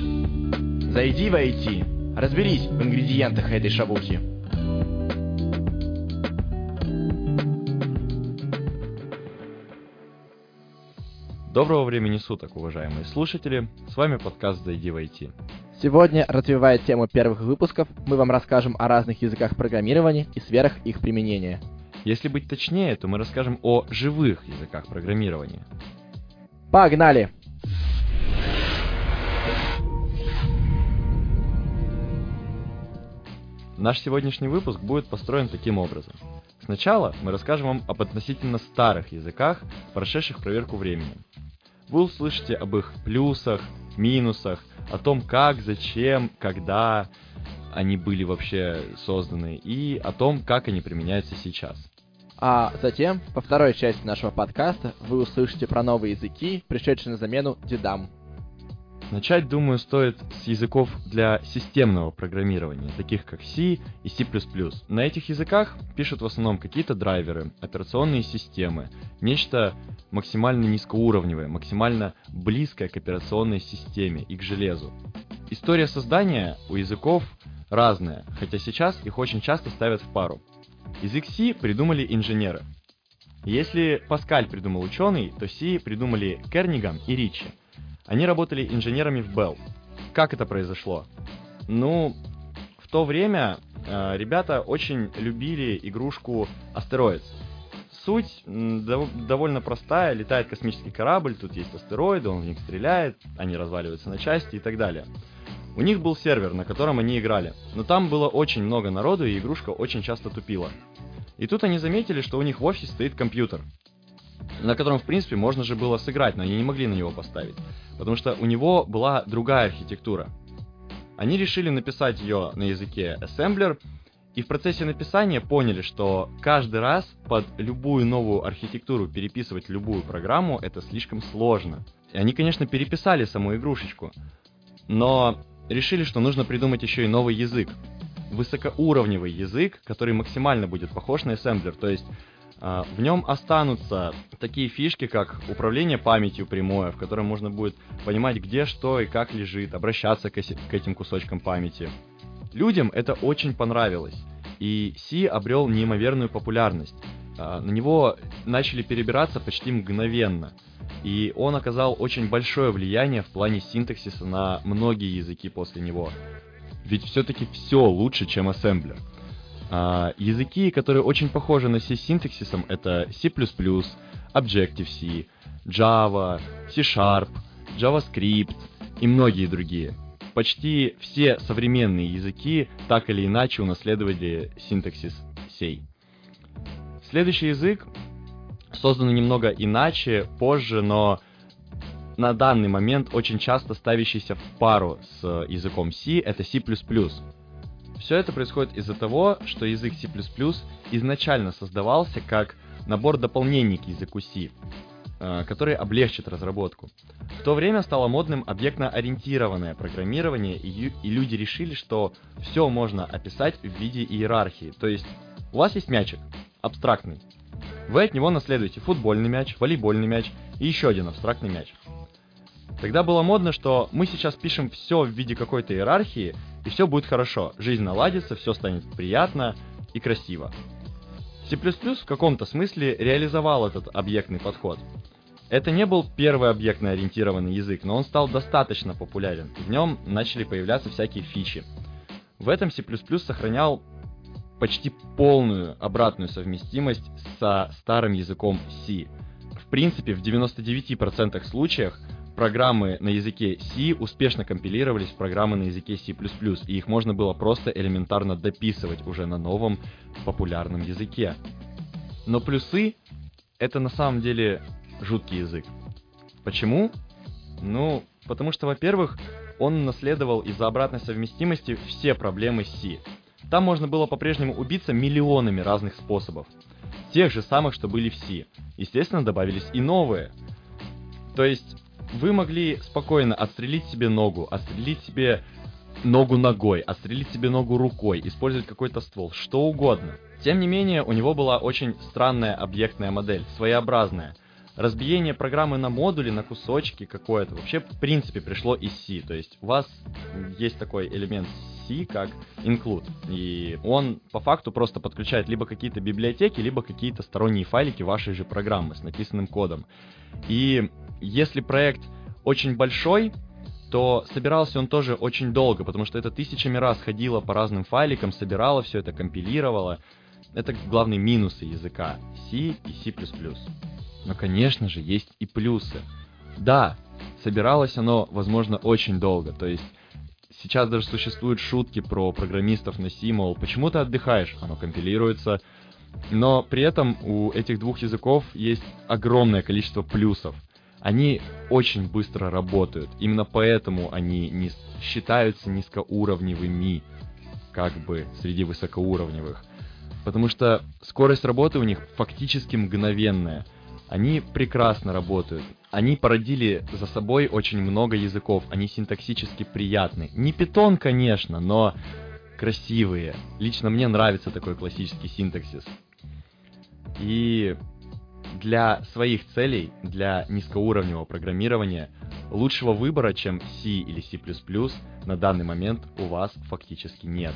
Зайди в IT, разберись в ингредиентах этой шавухи. Доброго времени суток, уважаемые слушатели. С вами подкаст «Зайди в IT». Сегодня, развивая тему первых выпусков, мы вам расскажем о разных языках программирования и сферах их применения. Если быть точнее, то мы расскажем о живых языках программирования. Погнали! Наш сегодняшний выпуск будет построен таким образом. Сначала мы расскажем вам об относительно старых языках, прошедших проверку временем. Вы услышите об их плюсах, минусах, о том, как, зачем, когда они были вообще созданы и о том, как они применяются сейчас. А затем, по второй части нашего подкаста, вы услышите про новые языки, пришедшие на замену дедам. Начать, думаю, стоит с языков для системного программирования, таких как C и C++. На этих языках пишут в основном какие-то драйверы, операционные системы, нечто максимально низкоуровневое, максимально близкое к операционной системе и к железу. История создания у языков разная, хотя сейчас их очень часто ставят в пару. Язык C придумали инженеры. Если Паскаль придумал ученый, то C придумали Керниган и Ричи. Они работали инженерами в Bell. Как это произошло? Ну, в то время э, ребята очень любили игрушку Астероидс. Суть дов- довольно простая. Летает космический корабль, тут есть астероиды, он в них стреляет, они разваливаются на части и так далее. У них был сервер, на котором они играли, но там было очень много народу, и игрушка очень часто тупила. И тут они заметили, что у них в офисе стоит компьютер, на котором, в принципе, можно же было сыграть, но они не могли на него поставить, потому что у него была другая архитектура. Они решили написать ее на языке ассемблер, и в процессе написания поняли, что каждый раз под любую новую архитектуру переписывать любую программу это слишком сложно. И они, конечно, переписали саму игрушечку, но решили, что нужно придумать еще и новый язык. Высокоуровневый язык, который максимально будет похож на ассемблер, то есть в нем останутся такие фишки, как управление памятью прямое, в котором можно будет понимать, где что и как лежит, обращаться к, этим кусочкам памяти. Людям это очень понравилось, и C обрел неимоверную популярность. А, на него начали перебираться почти мгновенно, и он оказал очень большое влияние в плане синтаксиса на многие языки после него. Ведь все-таки все лучше, чем ассемблер. А, языки, которые очень похожи на C синтаксисом, это C++, Objective-C, Java, C-Sharp, JavaScript и многие другие. Почти все современные языки так или иначе унаследовали синтаксис C. Следующий язык создан немного иначе, позже, но на данный момент очень часто ставящийся в пару с языком C, это C++. Все это происходит из-за того, что язык C++ изначально создавался как набор дополнений к языку C, э, который облегчит разработку. В то время стало модным объектно-ориентированное программирование, и, и люди решили, что все можно описать в виде иерархии. То есть у вас есть мячик, абстрактный. Вы от него наследуете футбольный мяч, волейбольный мяч и еще один абстрактный мяч. Тогда было модно, что мы сейчас пишем все в виде какой-то иерархии, и все будет хорошо. Жизнь наладится, все станет приятно и красиво. C++ в каком-то смысле реализовал этот объектный подход. Это не был первый объектно ориентированный язык, но он стал достаточно популярен, в нем начали появляться всякие фичи. В этом C++ сохранял почти полную обратную совместимость со старым языком C. В принципе, в 99% случаях программы на языке C успешно компилировались в программы на языке C++, и их можно было просто элементарно дописывать уже на новом популярном языке. Но плюсы — это на самом деле жуткий язык. Почему? Ну, потому что, во-первых, он наследовал из-за обратной совместимости все проблемы C. Там можно было по-прежнему убиться миллионами разных способов. Тех же самых, что были в C. Естественно, добавились и новые. То есть, вы могли спокойно отстрелить себе ногу, отстрелить себе ногу ногой, отстрелить себе ногу рукой, использовать какой-то ствол, что угодно. Тем не менее, у него была очень странная объектная модель, своеобразная. Разбиение программы на модули, на кусочки какое-то, вообще в принципе пришло из C. То есть у вас есть такой элемент C, как include. И он по факту просто подключает либо какие-то библиотеки, либо какие-то сторонние файлики вашей же программы с написанным кодом. И если проект очень большой, то собирался он тоже очень долго, потому что это тысячами раз ходило по разным файликам, собирало все это, компилировало. Это главные минусы языка C и C++. Но, конечно же, есть и плюсы. Да, собиралось оно, возможно, очень долго. То есть сейчас даже существуют шутки про программистов на C, мол, почему ты отдыхаешь? Оно компилируется. Но при этом у этих двух языков есть огромное количество плюсов. Они очень быстро работают. Именно поэтому они не считаются низкоуровневыми, как бы среди высокоуровневых. Потому что скорость работы у них фактически мгновенная – они прекрасно работают. Они породили за собой очень много языков. Они синтаксически приятны. Не питон, конечно, но красивые. Лично мне нравится такой классический синтаксис. И для своих целей, для низкоуровневого программирования, лучшего выбора, чем C или C++, на данный момент у вас фактически нет.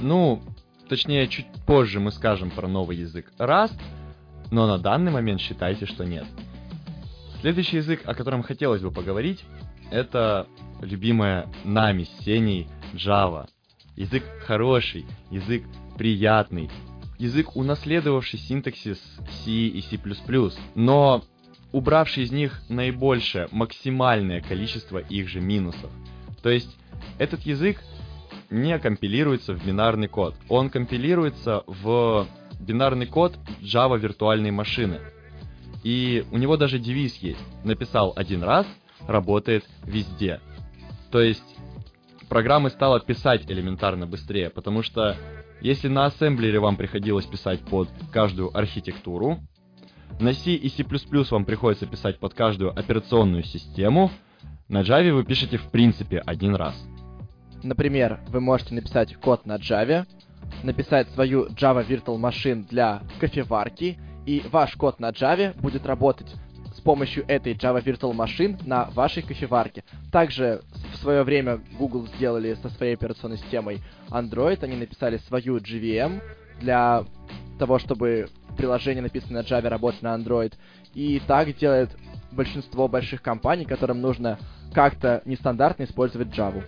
Ну, точнее, чуть позже мы скажем про новый язык Rust, но на данный момент считайте, что нет. Следующий язык, о котором хотелось бы поговорить, это любимая нами с Сеней Java. Язык хороший, язык приятный, язык, унаследовавший синтаксис C и C++, но убравший из них наибольшее, максимальное количество их же минусов. То есть этот язык не компилируется в бинарный код. Он компилируется в бинарный код Java виртуальной машины. И у него даже девиз есть. Написал один раз, работает везде. То есть программы стало писать элементарно быстрее, потому что если на ассемблере вам приходилось писать под каждую архитектуру, на C и C++ вам приходится писать под каждую операционную систему, на Java вы пишете в принципе один раз. Например, вы можете написать код на Java, написать свою Java Virtual Machine для кофеварки, и ваш код на Java будет работать с помощью этой Java Virtual Machine на вашей кофеварке. Также в свое время Google сделали со своей операционной системой Android, они написали свою GVM для того, чтобы приложение, написанное на Java, работало на Android. И так делает большинство больших компаний, которым нужно как-то нестандартно использовать Java.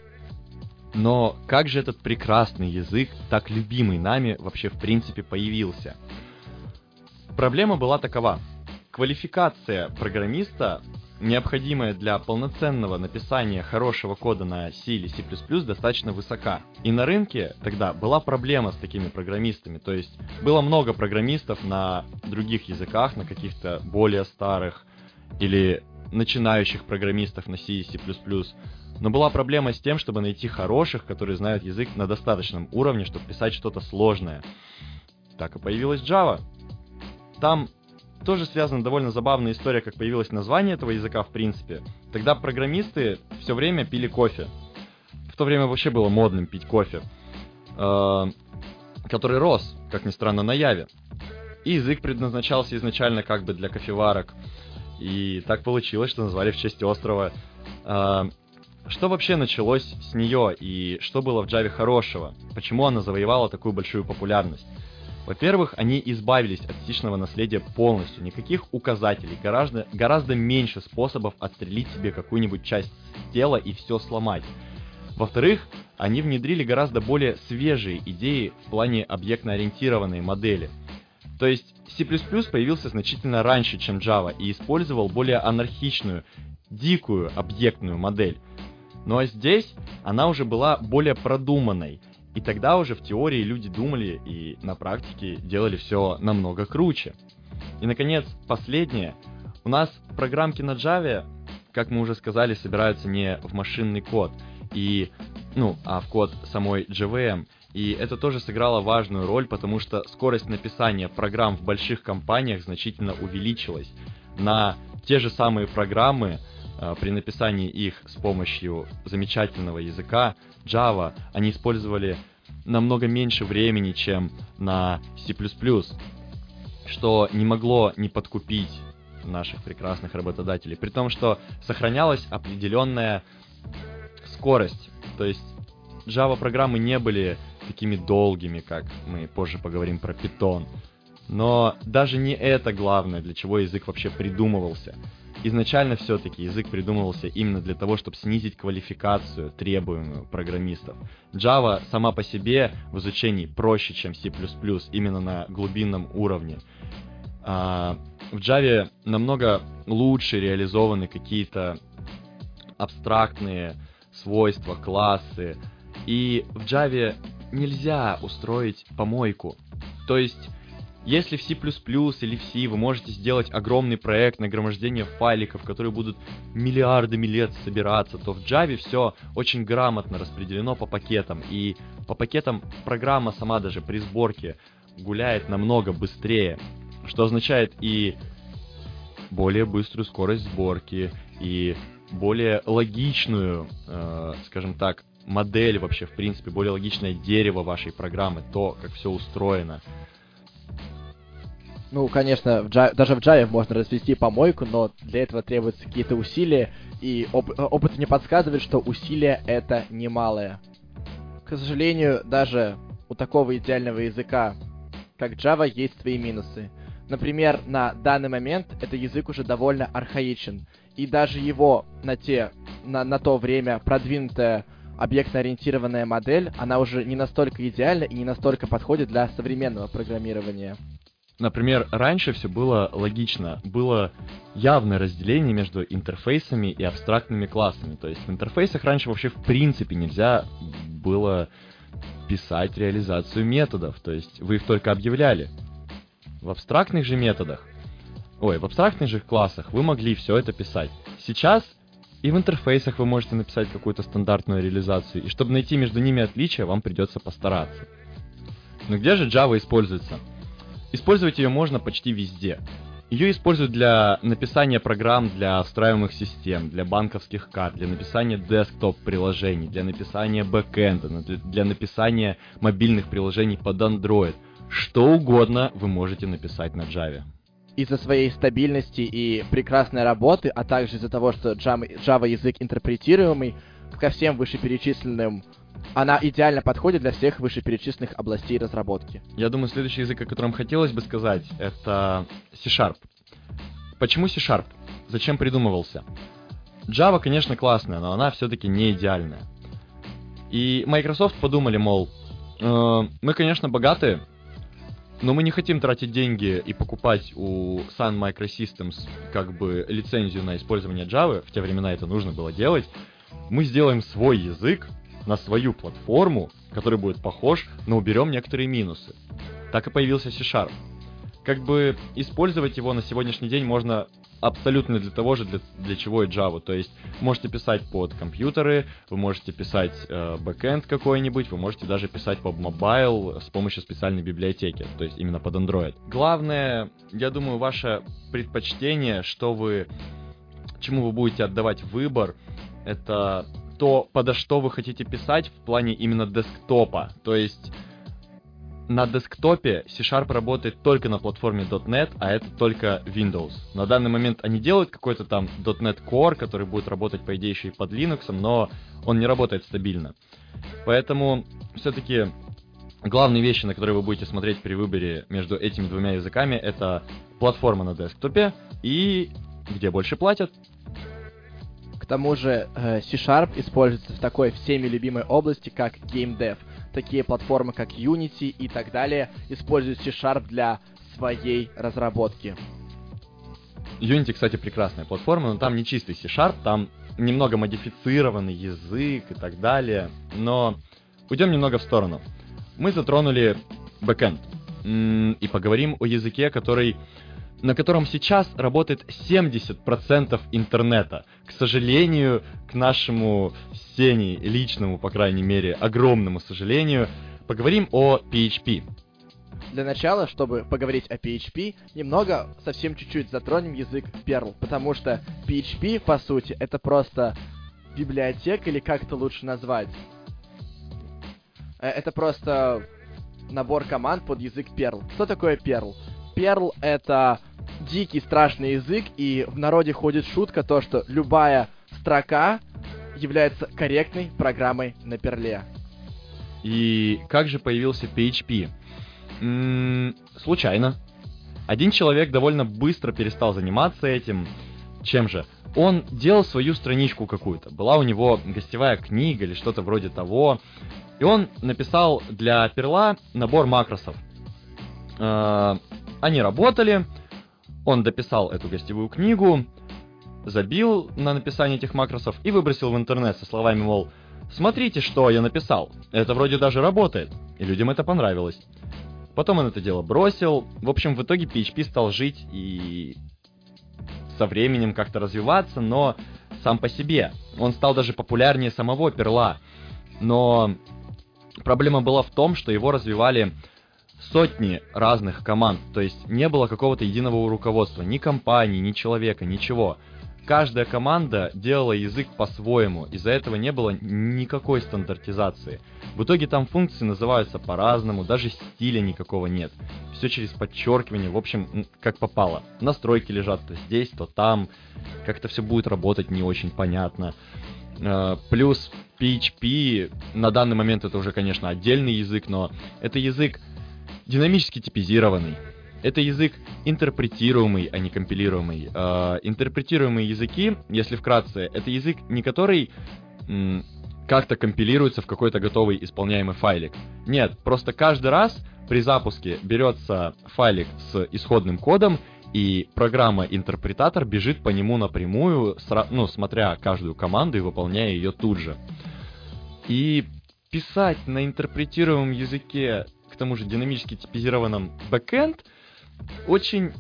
Но как же этот прекрасный язык, так любимый нами, вообще в принципе появился? Проблема была такова. Квалификация программиста, необходимая для полноценного написания хорошего кода на C или C++, достаточно высока. И на рынке тогда была проблема с такими программистами. То есть было много программистов на других языках, на каких-то более старых или начинающих программистов на C и C++, но была проблема с тем, чтобы найти хороших, которые знают язык на достаточном уровне, чтобы писать что-то сложное. Так и появилась Java. Там тоже связана довольно забавная история, как появилось название этого языка в принципе. Тогда программисты все время пили кофе. В то время вообще было модным пить кофе. Э, который рос, как ни странно, на Яве. И язык предназначался изначально как бы для кофеварок. И так получилось, что назвали в честь острова. Что вообще началось с нее и что было в Java хорошего? Почему она завоевала такую большую популярность? Во-первых, они избавились от стичного наследия полностью. Никаких указателей, гораздо, гораздо меньше способов отстрелить себе какую-нибудь часть тела и все сломать. Во-вторых, они внедрили гораздо более свежие идеи в плане объектно-ориентированной модели. То есть C++ появился значительно раньше, чем Java, и использовал более анархичную, дикую объектную модель. Ну а здесь она уже была более продуманной. И тогда уже в теории люди думали и на практике делали все намного круче. И, наконец, последнее. У нас программки на Java, как мы уже сказали, собираются не в машинный код, и, ну, а в код самой JVM. И это тоже сыграло важную роль, потому что скорость написания программ в больших компаниях значительно увеличилась. На те же самые программы при написании их с помощью замечательного языка Java они использовали намного меньше времени, чем на C++, что не могло не подкупить наших прекрасных работодателей, при том, что сохранялась определенная скорость. То есть Java программы не были такими долгими, как мы позже поговорим про Python. Но даже не это главное, для чего язык вообще придумывался. Изначально все-таки язык придумывался именно для того, чтобы снизить квалификацию, требуемую программистов. Java сама по себе в изучении проще, чем C++, именно на глубинном уровне. А, в Java намного лучше реализованы какие-то абстрактные свойства, классы. И в Java нельзя устроить помойку. То есть если в C++ или в C вы можете сделать огромный проект нагромождения файликов, которые будут миллиардами лет собираться, то в Java все очень грамотно распределено по пакетам. И по пакетам программа сама даже при сборке гуляет намного быстрее, что означает и более быструю скорость сборки, и более логичную, э, скажем так, модель вообще, в принципе, более логичное дерево вашей программы, то, как все устроено. Ну, конечно, в Java, даже в Java можно развести помойку, но для этого требуются какие-то усилия, и оп- э, опыт мне подсказывает, что усилия это немалые. К сожалению, даже у такого идеального языка, как Java, есть свои минусы. Например, на данный момент этот язык уже довольно архаичен, и даже его на те, на, на то время продвинутая объектно-ориентированная модель, она уже не настолько идеальна и не настолько подходит для современного программирования. Например, раньше все было логично. Было явное разделение между интерфейсами и абстрактными классами. То есть в интерфейсах раньше вообще в принципе нельзя было писать реализацию методов. То есть вы их только объявляли. В абстрактных же методах, ой, в абстрактных же классах вы могли все это писать. Сейчас и в интерфейсах вы можете написать какую-то стандартную реализацию, и чтобы найти между ними отличия, вам придется постараться. Но где же Java используется? Использовать ее можно почти везде. Ее используют для написания программ для встраиваемых систем, для банковских карт, для написания десктоп-приложений, для написания бэкэнда, для написания мобильных приложений под Android. Что угодно вы можете написать на Java. Из-за своей стабильности и прекрасной работы, а также из-за того, что Java, язык интерпретируемый, ко всем вышеперечисленным она идеально подходит для всех вышеперечисленных областей разработки. Я думаю, следующий язык, о котором хотелось бы сказать, это C-Sharp. Почему C-Sharp? Зачем придумывался? Java, конечно, классная, но она все-таки не идеальная. И Microsoft подумали, мол, э, мы, конечно, богатые, но мы не хотим тратить деньги и покупать у Sun Microsystems как бы лицензию на использование Java, в те времена это нужно было делать. Мы сделаем свой язык, на свою платформу, который будет похож, но уберем некоторые минусы. Так и появился C-Sharp. Как бы использовать его на сегодняшний день можно абсолютно для того же, для, для чего и Java. То есть можете писать под компьютеры, вы можете писать э, бэкэнд какой-нибудь, вы можете даже писать под mobile с помощью специальной библиотеки, то есть именно под Android. Главное, я думаю, ваше предпочтение, что вы, чему вы будете отдавать выбор, это то, подо что вы хотите писать в плане именно десктопа. То есть на десктопе C-Sharp работает только на платформе .NET, а это только Windows. На данный момент они делают какой-то там .NET Core, который будет работать, по идее, еще и под Linux, но он не работает стабильно. Поэтому все-таки главные вещи, на которые вы будете смотреть при выборе между этими двумя языками, это платформа на десктопе и где больше платят тому же э, C-Sharp используется в такой всеми любимой области, как Game Dev. Такие платформы, как Unity и так далее, используют C-Sharp для своей разработки. Unity, кстати, прекрасная платформа, но там не чистый C-Sharp, там немного модифицированный язык и так далее. Но уйдем немного в сторону. Мы затронули бэкэнд и поговорим о языке, который на котором сейчас работает 70% интернета. К сожалению, к нашему Сене личному, по крайней мере, огромному сожалению, поговорим о PHP. Для начала, чтобы поговорить о PHP, немного, совсем чуть-чуть затронем язык Perl, потому что PHP, по сути, это просто библиотека, или как это лучше назвать? Э, это просто набор команд под язык Perl. Что такое Perl? Perl — это дикий, страшный язык, и в народе ходит шутка то, что любая строка является корректной программой на перле. И как же появился PHP? М -м, случайно. Один человек довольно быстро перестал заниматься этим. Чем же? Он делал свою страничку какую-то. Была у него гостевая книга или что-то вроде того. И он написал для перла набор макросов. Э, они работали, он дописал эту гостевую книгу, забил на написание этих макросов и выбросил в интернет со словами, мол, смотрите, что я написал, это вроде даже работает, и людям это понравилось. Потом он это дело бросил, в общем, в итоге PHP стал жить и со временем как-то развиваться, но сам по себе. Он стал даже популярнее самого перла. Но проблема была в том, что его развивали сотни разных команд, то есть не было какого-то единого руководства, ни компании, ни человека, ничего. Каждая команда делала язык по-своему, из-за этого не было никакой стандартизации. В итоге там функции называются по-разному, даже стиля никакого нет. Все через подчеркивание, в общем, как попало. Настройки лежат то здесь, то там, как-то все будет работать не очень понятно. А, плюс PHP на данный момент это уже, конечно, отдельный язык, но это язык динамически типизированный. Это язык интерпретируемый, а не компилируемый. Э, интерпретируемые языки, если вкратце, это язык, не который м, как-то компилируется в какой-то готовый исполняемый файлик. Нет, просто каждый раз при запуске берется файлик с исходным кодом, и программа-интерпретатор бежит по нему напрямую, ну, смотря каждую команду и выполняя ее тут же. И писать на интерпретируемом языке тому же динамически типизированном бэкэнд, очень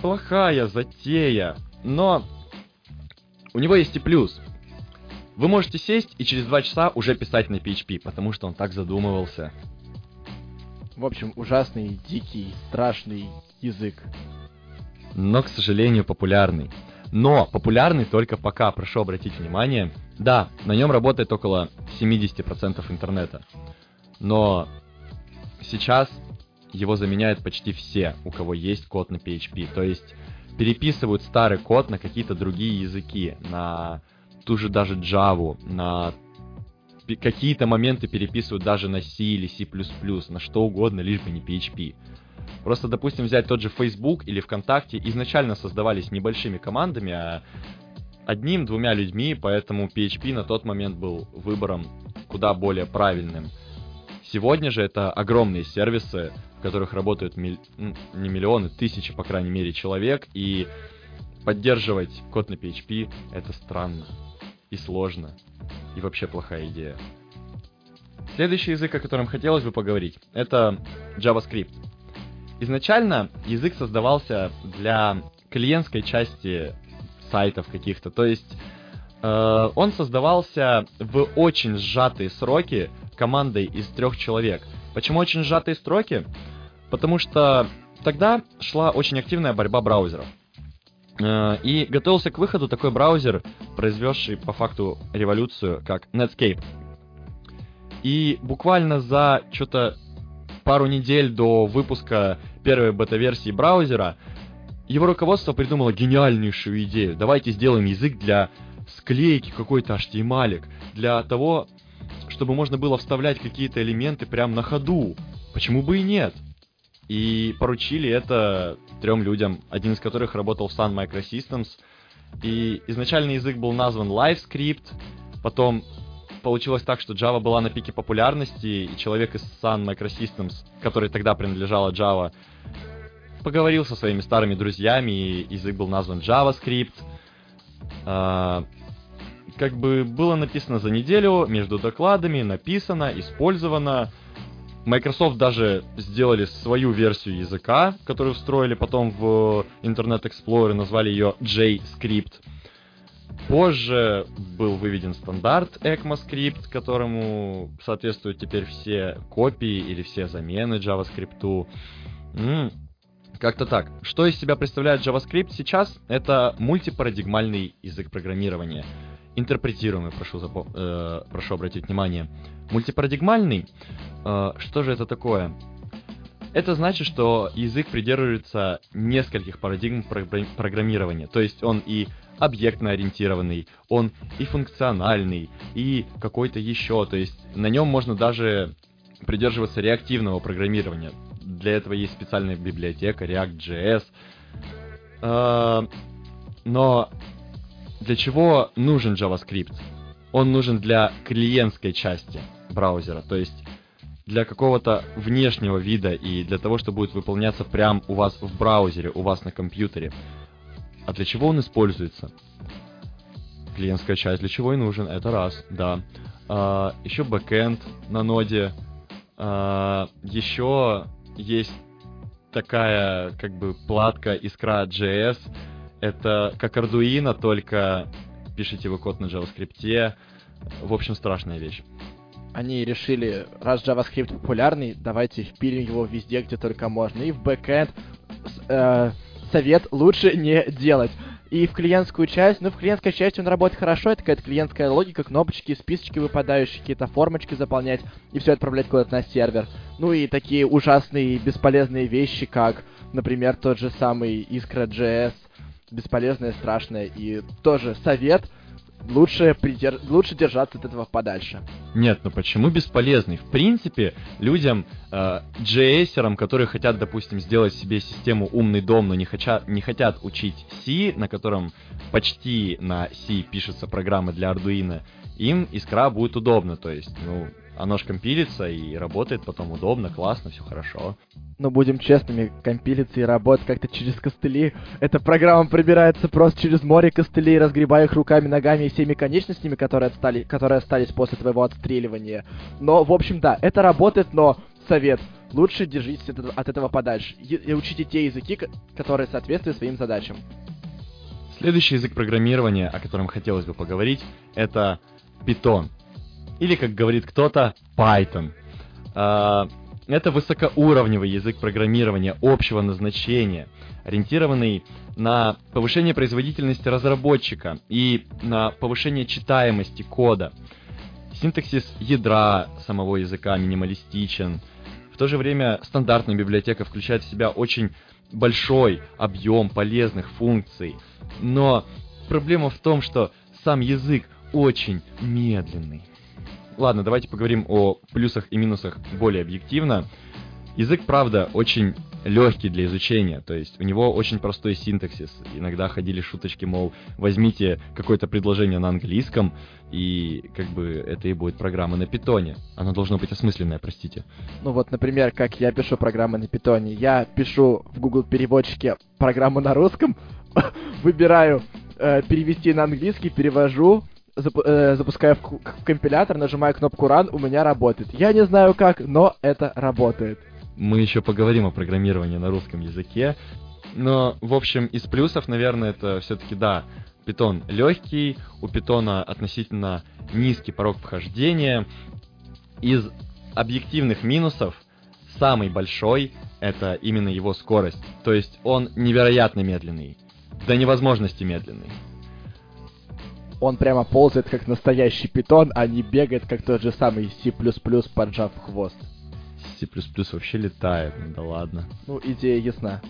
плохая затея, но у него есть и плюс. Вы можете сесть и через два часа уже писать на PHP, потому что он так задумывался. В общем, ужасный, дикий, страшный язык. Но, к сожалению, популярный. Но популярный только пока, прошу обратить внимание. Да, на нем работает около 70% интернета. Но сейчас его заменяют почти все, у кого есть код на PHP. То есть переписывают старый код на какие-то другие языки, на ту же даже Java, на какие-то моменты переписывают даже на C или C++, на что угодно, лишь бы не PHP. Просто, допустим, взять тот же Facebook или ВКонтакте, изначально создавались небольшими командами, а одним-двумя людьми, поэтому PHP на тот момент был выбором куда более правильным. Сегодня же это огромные сервисы, в которых работают миль... не миллионы, тысячи, по крайней мере, человек, и поддерживать код на PHP это странно и сложно, и вообще плохая идея. Следующий язык, о котором хотелось бы поговорить, это JavaScript. Изначально язык создавался для клиентской части сайтов каких-то, то есть э, он создавался в очень сжатые сроки, командой из трех человек. Почему очень сжатые строки? Потому что тогда шла очень активная борьба браузеров. Э, и готовился к выходу такой браузер, произведший по факту революцию, как Netscape. И буквально за что-то пару недель до выпуска первой бета-версии браузера его руководство придумало гениальнейшую идею. Давайте сделаем язык для склейки какой-то HTML, для того, чтобы можно было вставлять какие-то элементы прямо на ходу. Почему бы и нет? И поручили это трем людям, один из которых работал в Sun Microsystems. И изначальный язык был назван LiveScript, потом получилось так, что Java была на пике популярности, и человек из Sun Microsystems, который тогда принадлежала Java, поговорил со своими старыми друзьями, и язык был назван JavaScript. Как бы было написано за неделю, между докладами, написано, использовано. Microsoft даже сделали свою версию языка, которую встроили потом в Internet Explorer, назвали ее JScript. Позже был выведен стандарт ECMAScript, которому соответствуют теперь все копии или все замены JavaScript. Как-то так. Что из себя представляет JavaScript сейчас? Это мультипарадигмальный язык программирования интерпретируемый, прошу, запо- э, прошу обратить внимание. Мультипарадигмальный, э, что же это такое? Это значит, что язык придерживается нескольких парадигм программирования. То есть он и объектно ориентированный, он и функциональный, и какой-то еще. То есть на нем можно даже придерживаться реактивного программирования. Для этого есть специальная библиотека React.js. А, но для чего нужен JavaScript? Он нужен для клиентской части браузера, то есть для какого-то внешнего вида и для того, что будет выполняться прямо у вас в браузере, у вас на компьютере. А для чего он используется? Клиентская часть для чего и нужен, это раз, да. А, еще бэкэнд на ноде. А, еще есть такая как бы платка Искра.js. Это как Arduino, только пишете вы код на JavaScript. В общем, страшная вещь они решили, раз JavaScript популярный, давайте впилим его везде, где только можно. И в бэкэнд э, совет лучше не делать. И в клиентскую часть, ну, в клиентской части он работает хорошо, это какая-то клиентская логика, кнопочки, списочки выпадающие, какие-то формочки заполнять, и все отправлять куда-то на сервер. Ну и такие ужасные бесполезные вещи, как, например, тот же самый Искра.js, бесполезное, страшное, и тоже совет — лучше, придер... лучше держаться от этого подальше. Нет, ну почему бесполезный? В принципе, людям, э, JS-ерам, которые хотят, допустим, сделать себе систему умный дом, но не, хотят, не хотят учить C, на котором почти на C пишется программы для Arduino, им Искра будет удобно. То есть, ну, оно же компилится и работает потом удобно, классно, все хорошо. Но будем честными, компилится и работает как-то через костыли. Эта программа пробирается просто через море костылей, разгребая их руками, ногами и всеми конечностями, которые, отстали, которые остались после твоего отстреливания. Но, в общем, да, это работает, но совет. Лучше держитесь от, от этого подальше. И, учите те языки, которые соответствуют своим задачам. Следующий язык программирования, о котором хотелось бы поговорить, это Python. Или, как говорит кто-то, Python. А, это высокоуровневый язык программирования общего назначения, ориентированный на повышение производительности разработчика и на повышение читаемости кода. Синтаксис ядра самого языка минималистичен. В то же время стандартная библиотека включает в себя очень большой объем полезных функций. Но проблема в том, что сам язык очень медленный. Ладно, давайте поговорим о плюсах и минусах более объективно. Язык, правда, очень легкий для изучения, то есть у него очень простой синтаксис. Иногда ходили шуточки, мол, возьмите какое-то предложение на английском, и как бы это и будет программа на питоне. Оно должно быть осмысленное, простите. Ну вот, например, как я пишу программы на питоне. Я пишу в Google переводчике программу на русском, выбираю э, перевести на английский, перевожу, зап э, запускаю в, в компилятор, нажимаю кнопку Run, у меня работает. Я не знаю как, но это работает. Мы еще поговорим о программировании на русском языке. Но, в общем, из плюсов, наверное, это все-таки, да, питон легкий, у питона относительно низкий порог вхождения. Из объективных минусов самый большой это именно его скорость. То есть он невероятно медленный. До невозможности медленный он прямо ползает как настоящий питон, а не бегает как тот же самый C++, поджав хвост. C++ вообще летает, ну да ладно. Ну, идея ясна.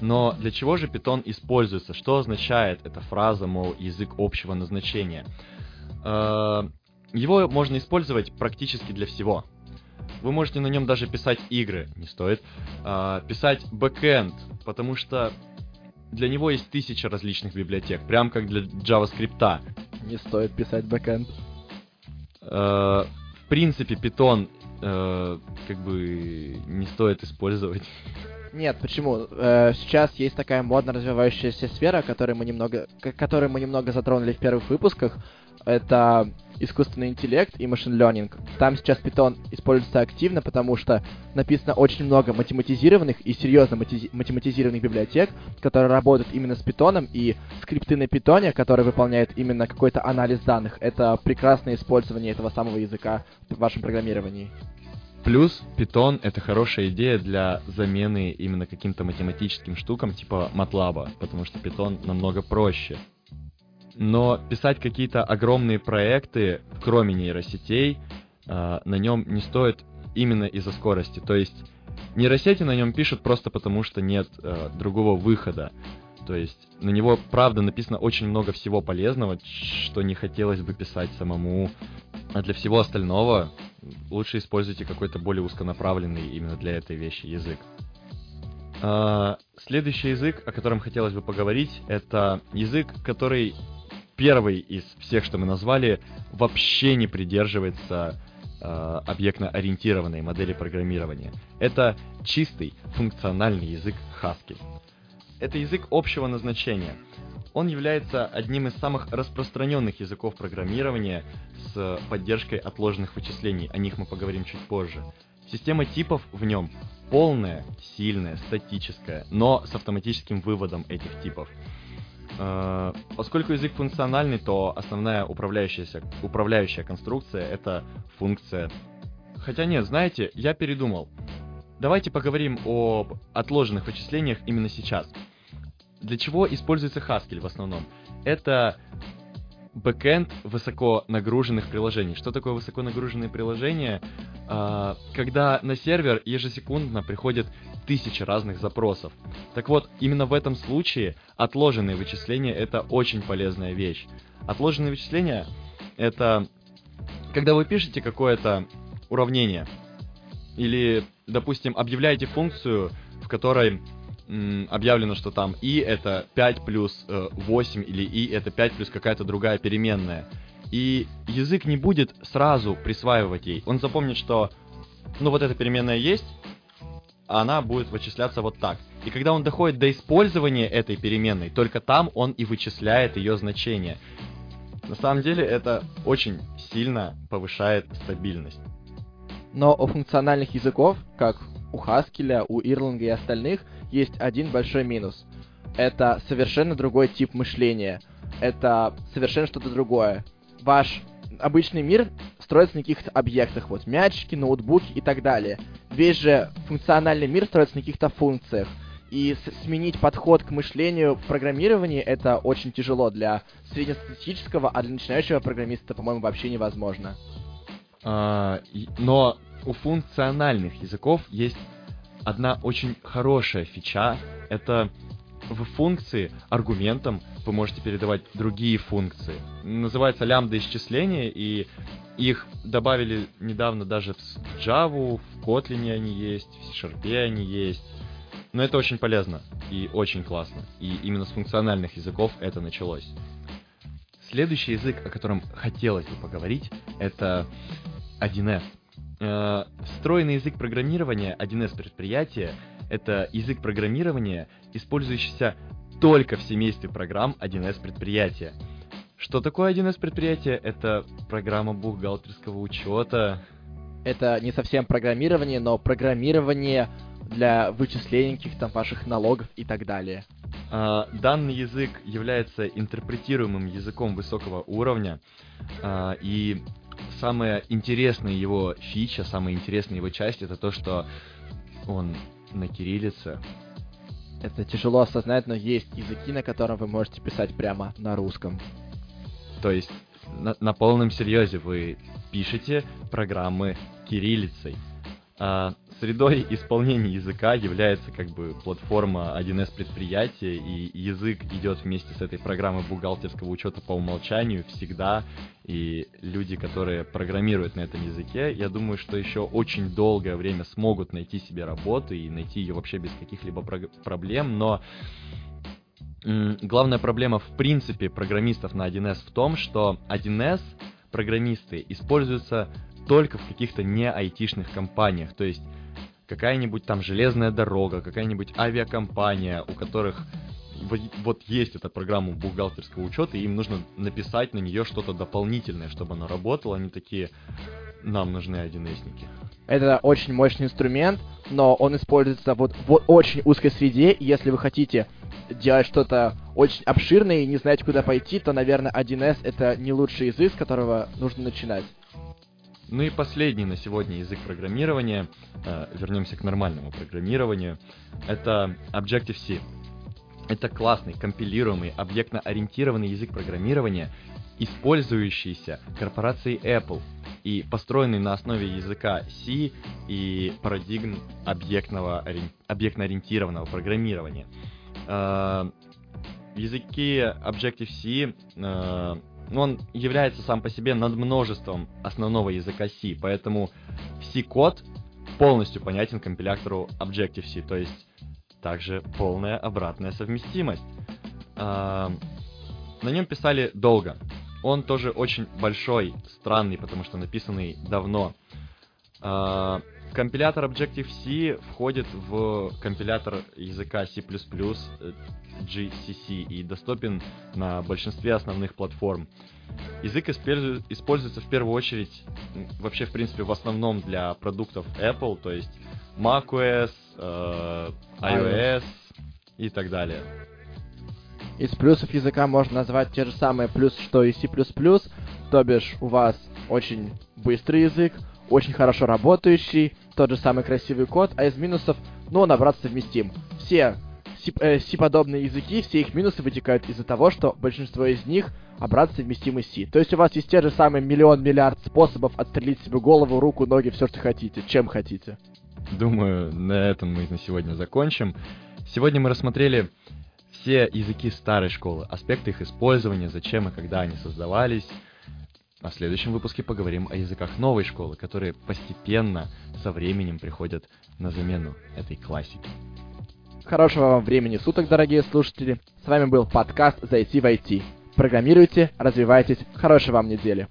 Но для чего же питон используется? Что означает эта фраза, мол, язык общего назначения? Э, его можно использовать практически для всего. Вы можете на нем даже писать игры, не стоит. Э, писать бэкэнд, потому что для него есть тысяча различных библиотек, прям как для JavaScript. Не стоит писать бэкэнд. Э, в принципе, Python э, как бы не стоит использовать. Нет, почему? Э, сейчас есть такая модно развивающаяся сфера, которую мы немного, которую мы немного затронули в первых выпусках. Это искусственный интеллект и машин learning. Там сейчас Python используется активно, потому что написано очень много математизированных и серьезно математизированных библиотек, которые работают именно с Python, и скрипты на Python, которые выполняют именно какой-то анализ данных. Это прекрасное использование этого самого языка в вашем программировании. Плюс Python — это хорошая идея для замены именно каким-то математическим штукам типа MATLAB, потому что Python намного проще но писать какие-то огромные проекты, кроме нейросетей, э, на нем не стоит именно из-за скорости. То есть Нейросети на нем пишут просто потому, что нет э, другого выхода. То есть на него, правда, написано очень много всего полезного, что не хотелось бы писать самому. А для всего остального лучше используйте какой-то более узконаправленный именно для этой вещи язык. А, следующий язык, о котором хотелось бы поговорить, это язык, который первый из всех, что мы назвали, вообще не придерживается э, объектно-ориентированной модели программирования. Это чистый функциональный язык Haskell. Это язык общего назначения. Он является одним из самых распространенных языков программирования с поддержкой отложенных вычислений. О них мы поговорим чуть позже. Система типов в нем полная, сильная, статическая, но с автоматическим выводом этих типов. Э, поскольку язык функциональный, то основная управляющая, управляющая конструкция это функция. Хотя нет, знаете, я передумал. Давайте поговорим об отложенных вычислениях именно сейчас. Для чего используется Haskell в основном? Это бэкэнд высоко нагруженных приложений. Что такое высоко нагруженные приложения? А, когда на сервер ежесекундно приходят тысячи разных запросов. Так вот, именно в этом случае отложенные вычисления это очень полезная вещь. Отложенные вычисления это когда вы пишете какое-то уравнение или, допустим, объявляете функцию, в которой объявлено, что там и это 5 плюс э, 8 или и это 5 плюс какая-то другая переменная. И язык не будет сразу присваивать ей. Он запомнит, что ну вот эта переменная есть, а она будет вычисляться вот так. И когда он доходит до использования этой переменной, только там он и вычисляет ее значение. На самом деле это очень сильно повышает стабильность. Но у функциональных языков, как у Haskell, у Erlang и остальных, есть один большой минус. Это совершенно другой тип мышления. Это совершенно что-то другое. Ваш обычный мир строится на каких-то объектах, вот мячики, ноутбуки и так далее. Весь же функциональный мир строится на каких-то функциях. И сменить подход к мышлению в программировании это очень тяжело для среднестатистического, а для начинающего программиста, по-моему, вообще невозможно. А, но у функциональных языков есть одна очень хорошая фича. Это в функции аргументом вы можете передавать другие функции. Называется лямбда исчисления, и их добавили недавно даже в Java, в Kotlin они есть, в C они есть. Но это очень полезно и очень классно. И именно с функциональных языков это началось. Следующий язык, о котором хотелось бы поговорить, это 1С. Э, встроенный язык программирования 1С предприятия — это язык программирования, использующийся только в семействе программ 1С предприятия. Что такое 1С предприятие? Это программа бухгалтерского учета. Это не совсем программирование, но программирование для вычисления каких-то ваших налогов и так далее. Uh, данный язык является интерпретируемым языком высокого уровня, uh, и самая интересная его фича, самая интересная его часть, это то, что он на кириллице. Это тяжело осознать, но есть языки, на котором вы можете писать прямо на русском. То есть на, на полном серьезе вы пишете программы кириллицей. А, средой исполнения языка является как бы платформа 1С предприятия, и язык идет вместе с этой программой бухгалтерского учета по умолчанию всегда, и люди, которые программируют на этом языке, я думаю, что еще очень долгое время смогут найти себе работу и найти ее вообще без каких-либо проблем, но главная проблема в принципе программистов на 1С в том, что 1С программисты используются только в каких-то не айтишных компаниях. То есть какая-нибудь там железная дорога, какая-нибудь авиакомпания, у которых вот есть эта программа бухгалтерского учета, и им нужно написать на нее что-то дополнительное, чтобы она работала. Они такие, нам нужны 1 Это очень мощный инструмент, но он используется вот в очень узкой среде, и если вы хотите делать что-то очень обширное и не знаете, куда пойти, то, наверное, 1С это не лучший язык, с которого нужно начинать. Ну и последний на сегодня язык программирования, э, вернемся к нормальному программированию, это Objective-C. Это классный, компилируемый, объектно-ориентированный язык программирования, использующийся корпорацией Apple. и построенный на основе языка C и парадигм объектного, объектно-ориентированного программирования. Э, в языке Objective-C э, он является сам по себе над множеством основного языка C, поэтому C-код полностью понятен компилятору Objective-C, то есть также полная обратная совместимость. А, на нем писали долго. Он тоже очень большой, странный, потому что написанный давно. А, компилятор Objective-C входит в компилятор языка C++ GCC и доступен на большинстве основных платформ. Язык используется в первую очередь, вообще в принципе в основном для продуктов Apple, то есть macOS, э, iOS и так далее. Из плюсов языка можно назвать те же самые плюсы, что и C++, то бишь у вас очень быстрый язык, очень хорошо работающий, тот же самый красивый код, а из минусов, ну, он обратно совместим. Все C-подобные э, языки, все их минусы вытекают из-за того, что большинство из них обратно совместимы с C. То есть у вас есть те же самые миллион-миллиард способов отстрелить себе голову, руку, ноги, все, что хотите, чем хотите. Думаю, на этом мы на сегодня закончим. Сегодня мы рассмотрели все языки старой школы, аспекты их использования, зачем и когда они создавались. А в следующем выпуске поговорим о языках новой школы, которые постепенно со временем приходят на замену этой классике. Хорошего вам времени суток, дорогие слушатели. С вами был подкаст «Зайти в IT». Программируйте, развивайтесь. Хорошей вам недели.